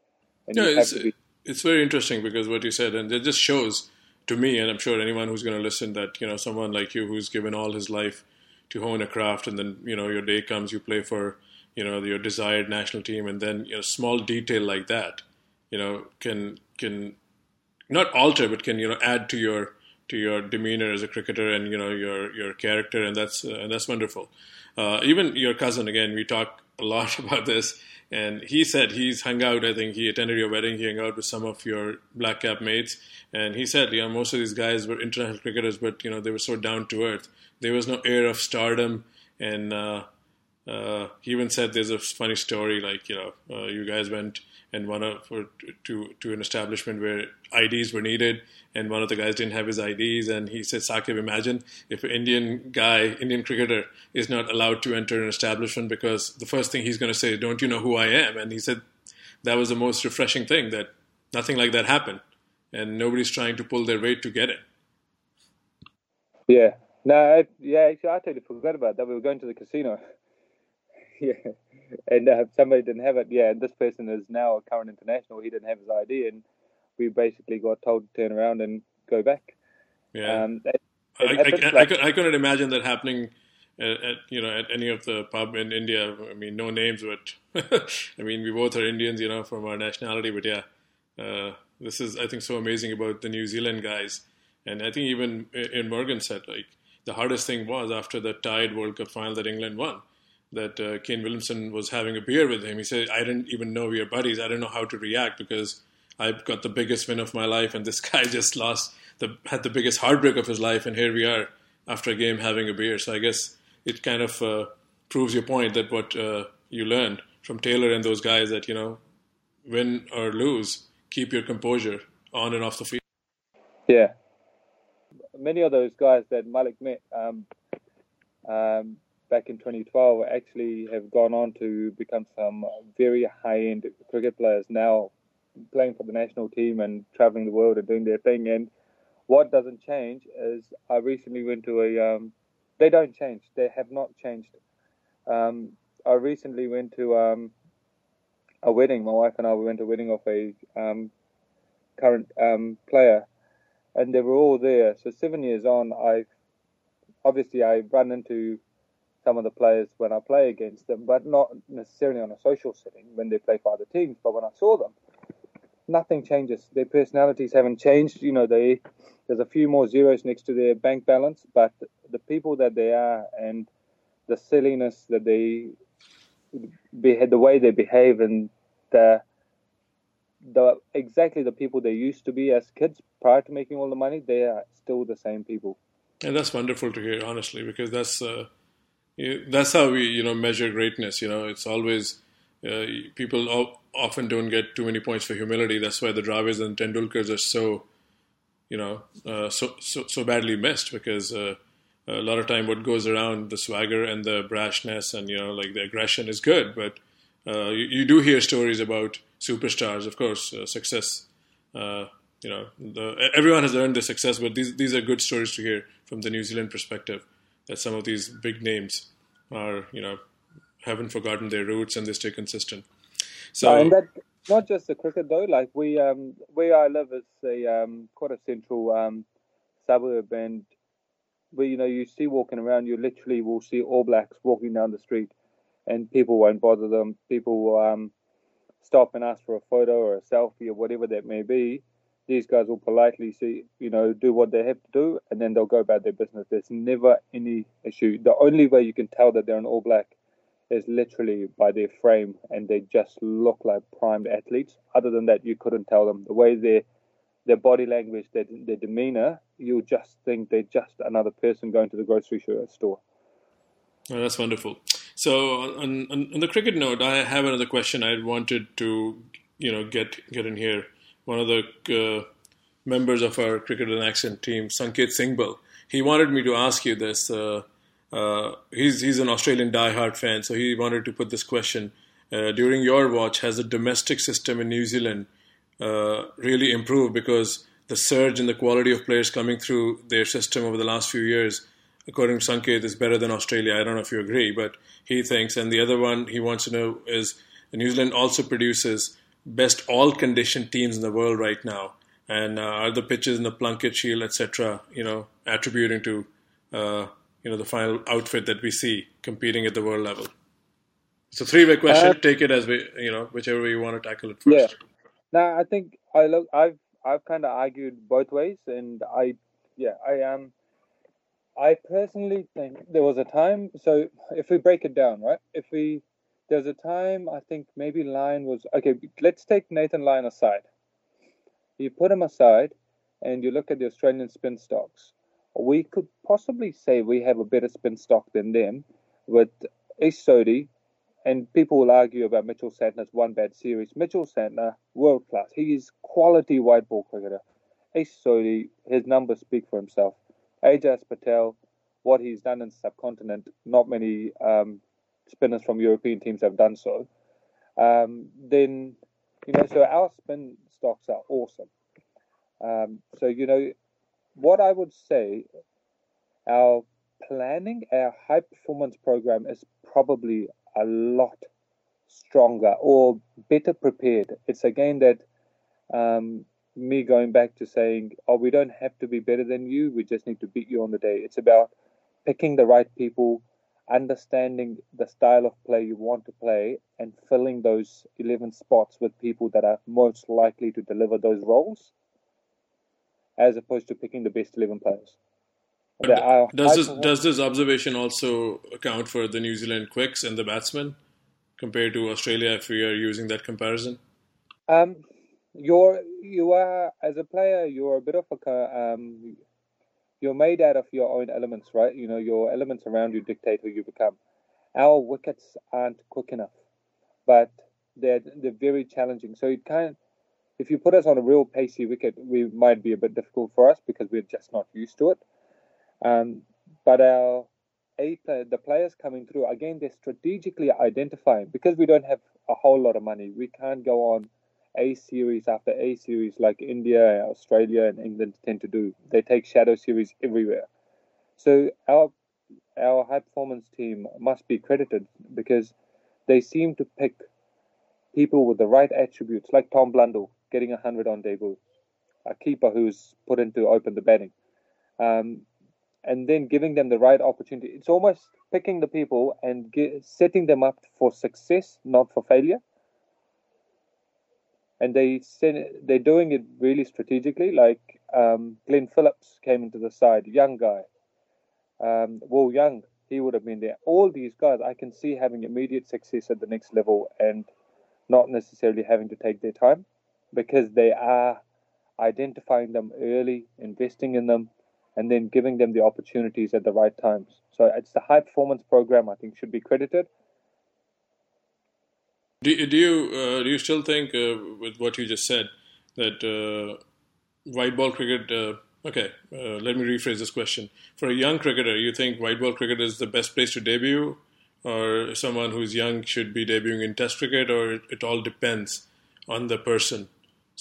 And yeah, it's, be- it's very interesting because what you said, and it just shows to me, and I'm sure anyone who's going to listen, that you know someone like you who's given all his life to hone a craft, and then you know your day comes, you play for you know your desired national team, and then you know small detail like that you know can can not alter but can you know add to your to your demeanor as a cricketer and you know your your character and that's uh, and that's wonderful. Uh, even your cousin again we talk a lot about this and he said he's hung out i think he attended your wedding he hung out with some of your black cap mates and he said you know most of these guys were international cricketers but you know they were so down to earth. There was no air of stardom and uh, uh, he even said there's a funny story like you know uh, you guys went and one of to to an establishment where IDs were needed, and one of the guys didn't have his IDs, and he said, "Saqib, imagine if an Indian guy, Indian cricketer, is not allowed to enter an establishment because the first thing he's going to say, "Don't you know who I am?" And he said that was the most refreshing thing that nothing like that happened, and nobody's trying to pull their weight to get it. Yeah, no, yeah, actually, I totally forgot about that. We were going to the casino. yeah and uh, somebody didn't have it. Yeah, and this person is now a current international. He didn't have his ID, and we basically got told to turn around and go back. Yeah, um, it, it I, I, I, I, couldn't imagine that happening. At, at, you know at any of the pub in India. I mean, no names, but I mean we both are Indians, you know, from our nationality. But yeah, uh, this is I think so amazing about the New Zealand guys, and I think even Eoin Morgan said like the hardest thing was after the tied World Cup final that England won that uh, Kane Williamson was having a beer with him. He said, I didn't even know we were buddies. I didn't know how to react because I got the biggest win of my life, and this guy just lost, the, had the biggest heartbreak of his life, and here we are after a game having a beer. So I guess it kind of uh, proves your point that what uh, you learned from Taylor and those guys that, you know, win or lose, keep your composure on and off the field. Yeah. Many of those guys that Malik met, um, um, back in 2012 actually have gone on to become some very high-end cricket players now playing for the national team and traveling the world and doing their thing. And what doesn't change is I recently went to a. Um, they don't change. They have not changed. Um, I recently went to um, a wedding. My wife and I we went to a wedding of a um, current um, player, and they were all there. So seven years on, I obviously I run into some of the players when I play against them, but not necessarily on a social setting when they play for other teams. But when I saw them, nothing changes. Their personalities haven't changed. You know, they there's a few more zeros next to their bank balance, but the people that they are and the silliness that they the way they behave, and the the exactly the people they used to be as kids prior to making all the money, they are still the same people. And that's wonderful to hear, honestly, because that's uh, that's how we you know measure greatness. You know, it's always uh, people often don't get too many points for humility. That's why the Dravids and Tendulkars are so you know uh, so, so so badly missed because uh, a lot of time what goes around the swagger and the brashness and you know like the aggression is good, but uh, you, you, do hear stories about superstars, of course, uh, success. Uh, you know, the, everyone has earned their success, but these these are good stories to hear from the New Zealand perspective. That some of these big names are, you know, haven't forgotten their roots and they stay consistent. So, and that not just the cricket though. Like we, um, where I live is a um, quite a central um, suburb, and where you know you see walking around, you literally will see All Blacks walking down the street, and people won't bother them. People will um, stop and ask for a photo or a selfie or whatever that may be. These guys will politely see, you know, do what they have to do, and then they'll go about their business. There's never any issue. The only way you can tell that they're an All Black is literally by their frame, and they just look like primed athletes. Other than that, you couldn't tell them the way they their body language, their, their demeanor, you'll just think they're just another person going to the grocery store. Oh, that's wonderful. So, on, on, on, the cricket note, I have another question I wanted to, you know, get get in here. One of the uh, members of our cricket and action team, Sanket Singhbal, he wanted me to ask you this. Uh, uh, he's he's an Australian die-hard fan, so he wanted to put this question. Uh, during your watch, has the domestic system in New Zealand uh, really improved because the surge in the quality of players coming through their system over the last few years, according to Sanket, is better than Australia. I don't know if you agree, but he thinks. And the other one he wants to know is New Zealand also produces best all conditioned teams in the world right now. And uh, are the pitches in the Plunket Shield, etc., you know, attributing to uh, you know the final outfit that we see competing at the world level? It's a three-way question. Uh, Take it as we, you know, whichever way you want to tackle it first. Yeah. Now I think I look. I've I've kind of argued both ways, and I, yeah, I am. Um, I personally think there was a time. So if we break it down, right? If we there's a time I think maybe Lyon was okay. Let's take Nathan Lyon aside. You put him aside, and you look at the Australian spin stocks. We could possibly say we have a better spin stock than them, with Ish Sodhi and people will argue about Mitchell Santner's one bad series. Mitchell Santner, world class. He is quality white ball cricketer. Ish Sodhi, his numbers speak for himself. Ajaz Patel, what he's done in the subcontinent, not many um, spinners from European teams have done so. Um, then, you know, so our spin stocks are awesome. Um, so, you know, what I would say, our planning, our high performance program is probably a lot stronger or better prepared. It's again that um, me going back to saying, oh, we don't have to be better than you. We just need to beat you on the day. It's about picking the right people, understanding the style of play you want to play, and filling those 11 spots with people that are most likely to deliver those roles, as opposed to picking the best 11 players. Does this does this observation also account for the New Zealand quicks and the batsmen compared to Australia? If we are using that comparison, um, you're you are as a player, you're a bit of a um, you're made out of your own elements, right? You know, your elements around you dictate who you become. Our wickets aren't quick enough, but they're they're very challenging. So it kind of, if you put us on a real pacey wicket, we might be a bit difficult for us because we're just not used to it. Um, but our eight, the players coming through, again, they're strategically identifying because we don't have a whole lot of money. We can't go on A series after A series like India, Australia, and England tend to do. They take shadow series everywhere. So our our high performance team must be credited because they seem to pick people with the right attributes, like Tom Blundell getting 100 on debut, a keeper who's put in to open the batting, um, and then giving them the right opportunity. It's almost picking the people and get, setting them up for success, not for failure. And they they're doing it really strategically. Like um, Glenn Phillips came into the side, young guy. Um, Will Young, he would have been there. All these guys, I can see having immediate success at the next level and not necessarily having to take their time because they are identifying them early, investing in them, and then giving them the opportunities at the right times. So it's the high performance program I think should be credited. Do, do you uh, do you still think uh, with what you just said that uh, white ball cricket? Uh, okay, let me rephrase this question. For a young cricketer, you think white ball cricket is the best place to debut, or someone who's young should be debuting in Test cricket, or it, it all depends on the person's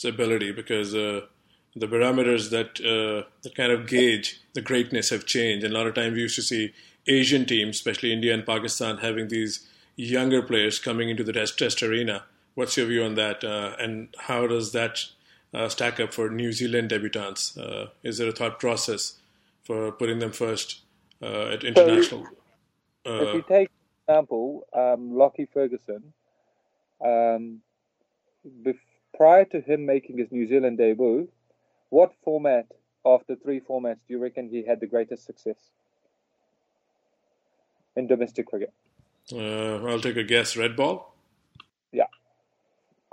ability because the parameters that uh, that kind of gauge the greatness have changed. And a lot of times we used to see Asian teams, especially India and Pakistan, having these younger players coming into the test, test arena. What's your view on that? Uh, and how does that uh, stack up for New Zealand debutants? Uh, is there a thought process for putting them first uh, at international? So, if you take for example, um, Lockie Ferguson, um, bef- prior to him making his New Zealand debut, what format after three formats do you reckon he had the greatest success in domestic cricket? Uh, I'll take a guess. Red ball. Yeah,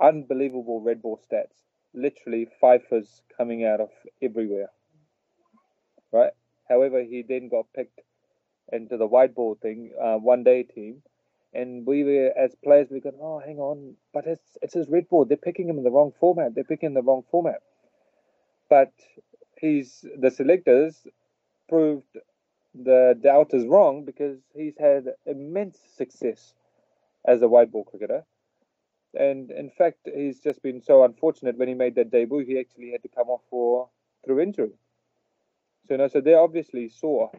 unbelievable red ball stats. Literally fifers coming out of everywhere. Right. However, he then got picked into the white ball thing, uh, one day team, and we were as players we go, oh, hang on, but it's it's his red ball. They're picking him in the wrong format. They're picking the wrong format but he's the selectors proved the doubters wrong because he's had immense success as a white ball cricketer. And in fact, he's just been so unfortunate when he made that debut, he actually had to come off for through injury. So, no, so they obviously saw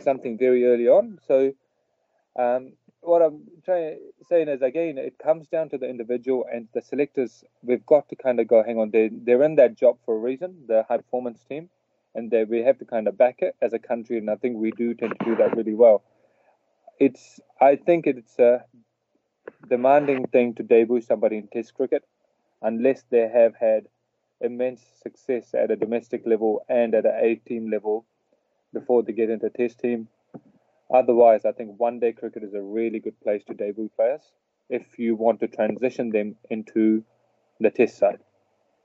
something very early on. So, um, what I'm trying saying is again, it comes down to the individual and the selectors. We've got to kind of go, hang on, they they're in that job for a reason, the high performance team, and they, we have to kind of back it as a country, and I think we do tend to do that really well. It's I think it's a demanding thing to debut somebody in Test cricket, unless they have had immense success at a domestic level and at an A team level before they get into Test team Otherwise, I think one day cricket is a really good place to debut players if you want to transition them into the test side.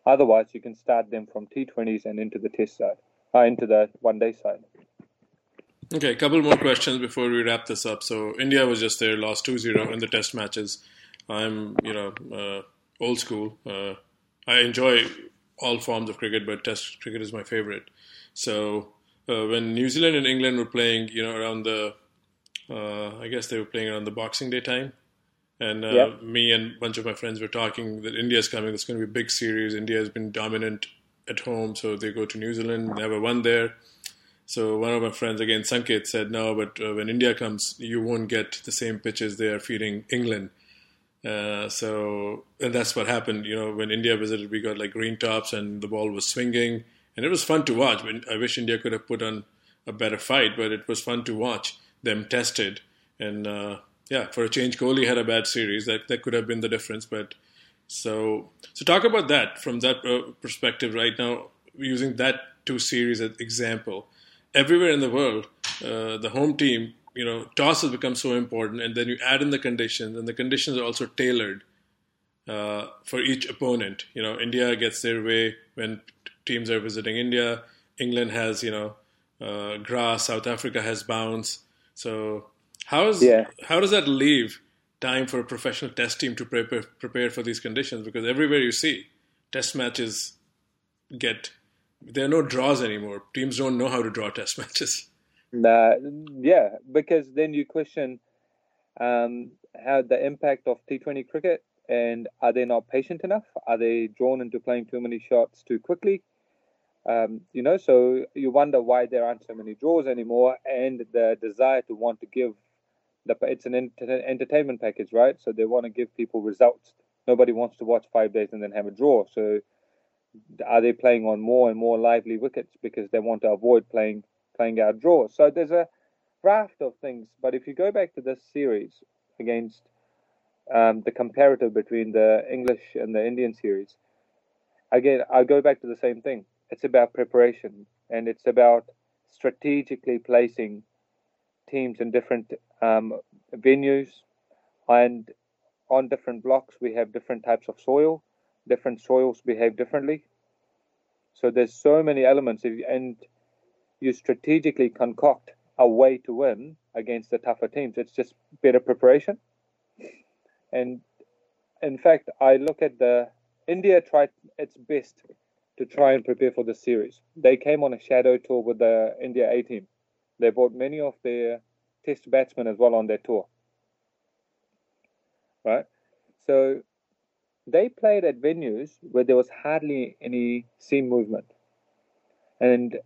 Otherwise, you can start them from T20s and into the test side, into the one day side. Okay, a couple more questions before we wrap this up. So, India was just there, lost 2 0 in the test matches. I'm, you know, uh, old school. Uh, I enjoy all forms of cricket, but test cricket is my favorite. So, uh, when New Zealand and England were playing, you know, around the, uh, I guess they were playing around the Boxing Day time, and uh, me and a bunch of my friends were talking that India's coming. It's going to be a big series. India has been dominant at home, so they go to New Zealand, never won there. So one of my friends, again, Sanket, said, no, but uh, when India comes, you won't get the same pitches they are feeding England. Uh, so and that's what happened. You know, when India visited, we got like green tops and the ball was swinging and it was fun to watch. I wish India could have put on a better fight, but it was fun to watch them tested. And uh, yeah, for a change, Kohli had a bad series. That that could have been the difference. But so so talk about that from that uh, perspective right now, using that two series as example. Everywhere in the world, uh, the home team, you know, toss has become so important, and then you add in the conditions, and the conditions are also tailored uh, for each opponent. You know, India gets their way when teams are visiting India. England has, you know, uh, grass. South Africa has bounce. So how is yeah. how does that leave time for a professional test team to prepare prepare for these conditions? Because everywhere you see, test matches get there are no draws anymore. Teams don't know how to draw test matches. Nah, yeah, because then you question um, how the impact of T20 cricket And are they not patient enough? Are they drawn into playing too many shots too quickly? Um, you know, so you wonder why there aren't so many draws anymore, and the desire to want to give it's an entertainment package, right? So they want to give people results. Nobody wants to watch five days and then have a draw. So are they playing on more and more lively wickets because they want to avoid playing playing out draws? So there's a raft of things. But if you go back to this series against um, the comparative between the English and the Indian series, again, I go back to the same thing. It's about preparation and it's about strategically placing teams in different um, venues and on different blocks we have different types of soil. Different soils behave differently. So there's so many elements and you strategically concoct a way to win against the tougher teams. It's just better preparation. And in fact i look at the india tried its best to try and prepare for the series. They came on a shadow tour with the india a team they brought many of their test batsmen as well on their tour. Right? So they played at venues where there was hardly any seam movement. And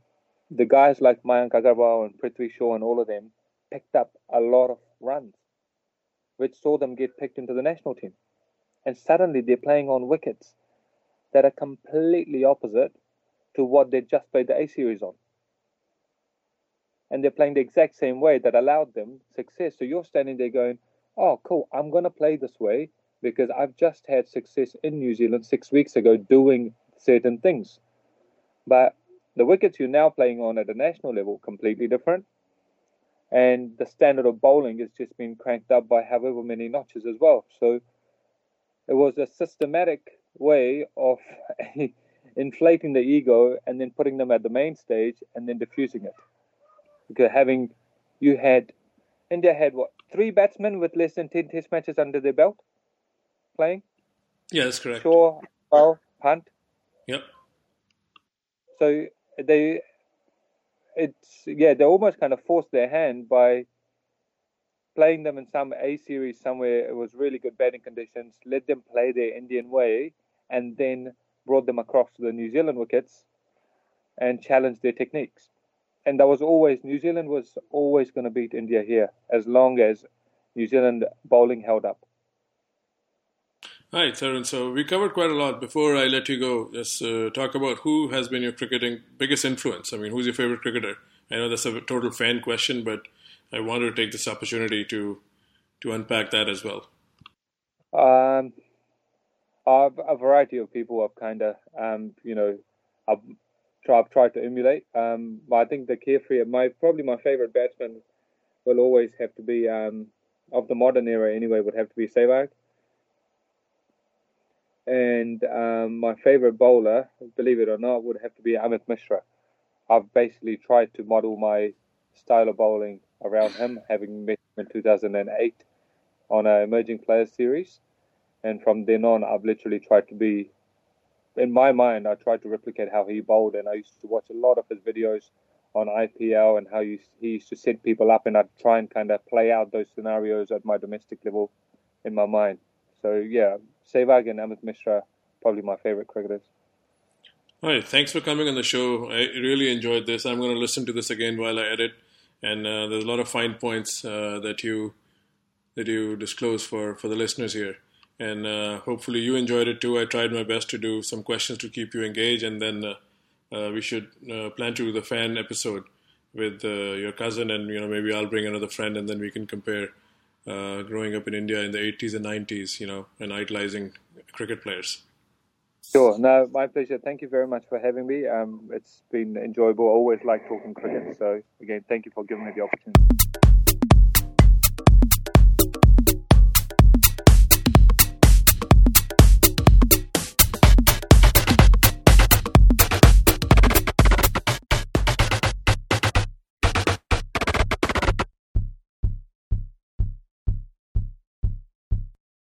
the guys like Mayank Agarwal and Prithvi Shaw and all of them picked up a lot of runs, which saw them get picked into the national team. And suddenly they're playing on wickets that are completely opposite to what they just played the A series on and they're playing the exact same way that allowed them success. So you're standing there going, oh, cool, I'm going to play this way because I've just had success in New Zealand six weeks ago doing certain things. But the wickets you're now playing on at a national level completely different. And the standard of bowling has just been cranked up by however many notches as well. So it was a systematic way of inflating the ego and then putting them at the main stage and then diffusing it because having you had India had what three batsmen with less than ten Test matches under their belt playing. Yeah, that's correct. Shaw, Paul, Pant. Yep. So they, it's yeah, they almost kind of forced their hand by playing them in some A series somewhere. It was really good batting conditions. Let them play their Indian way, and then brought them across to the New Zealand wickets and challenged their techniques and that was always New Zealand was always going to beat India here as long as New Zealand bowling held up. All right. So we covered quite a lot. Before I let you go, let's uh, talk about who has been your cricketing biggest influence. I mean, who's your favorite cricketer? I know that's a total fan question, but I wanted to take this opportunity to to unpack that as well. Um, a, a variety of people have kind of, um, you know, I've I've tried to emulate. Um, but I think the carefree, my probably my favorite batsman will always have to be um, of the modern era anyway. Would have to be Sehwag. And um, my favorite bowler, believe it or not, would have to be Amit Mishra. I've basically tried to model my style of bowling around him, having met him in 2008 on an emerging players series. And from then on, I've literally tried to be in my mind, I tried to replicate how he bowled, and I used to watch a lot of his videos on IPL and how he, used to set people up, and I'd try and kind of play out those scenarios at my domestic level in my mind. So yeah, Sehwag and Amit Mishra probably my favorite cricketers. All right, thanks for coming on the show. I really enjoyed this. I'm going to listen to this again while I edit, and uh, there's a lot of fine points uh, that you that you disclose for for the listeners here and uh, hopefully you enjoyed it too. I tried my best to do some questions to keep you engaged, and then uh, uh, we should uh, plan to do the fan episode with uh, your cousin, and you know maybe I'll bring another friend, and then we can compare growing up in India in the 80s and 90s, you know, and idolizing cricket players. Sure. No, my pleasure. Thank you very much for having me. Um, it's been enjoyable. I always like talking cricket. So again, thank you for giving me the opportunity.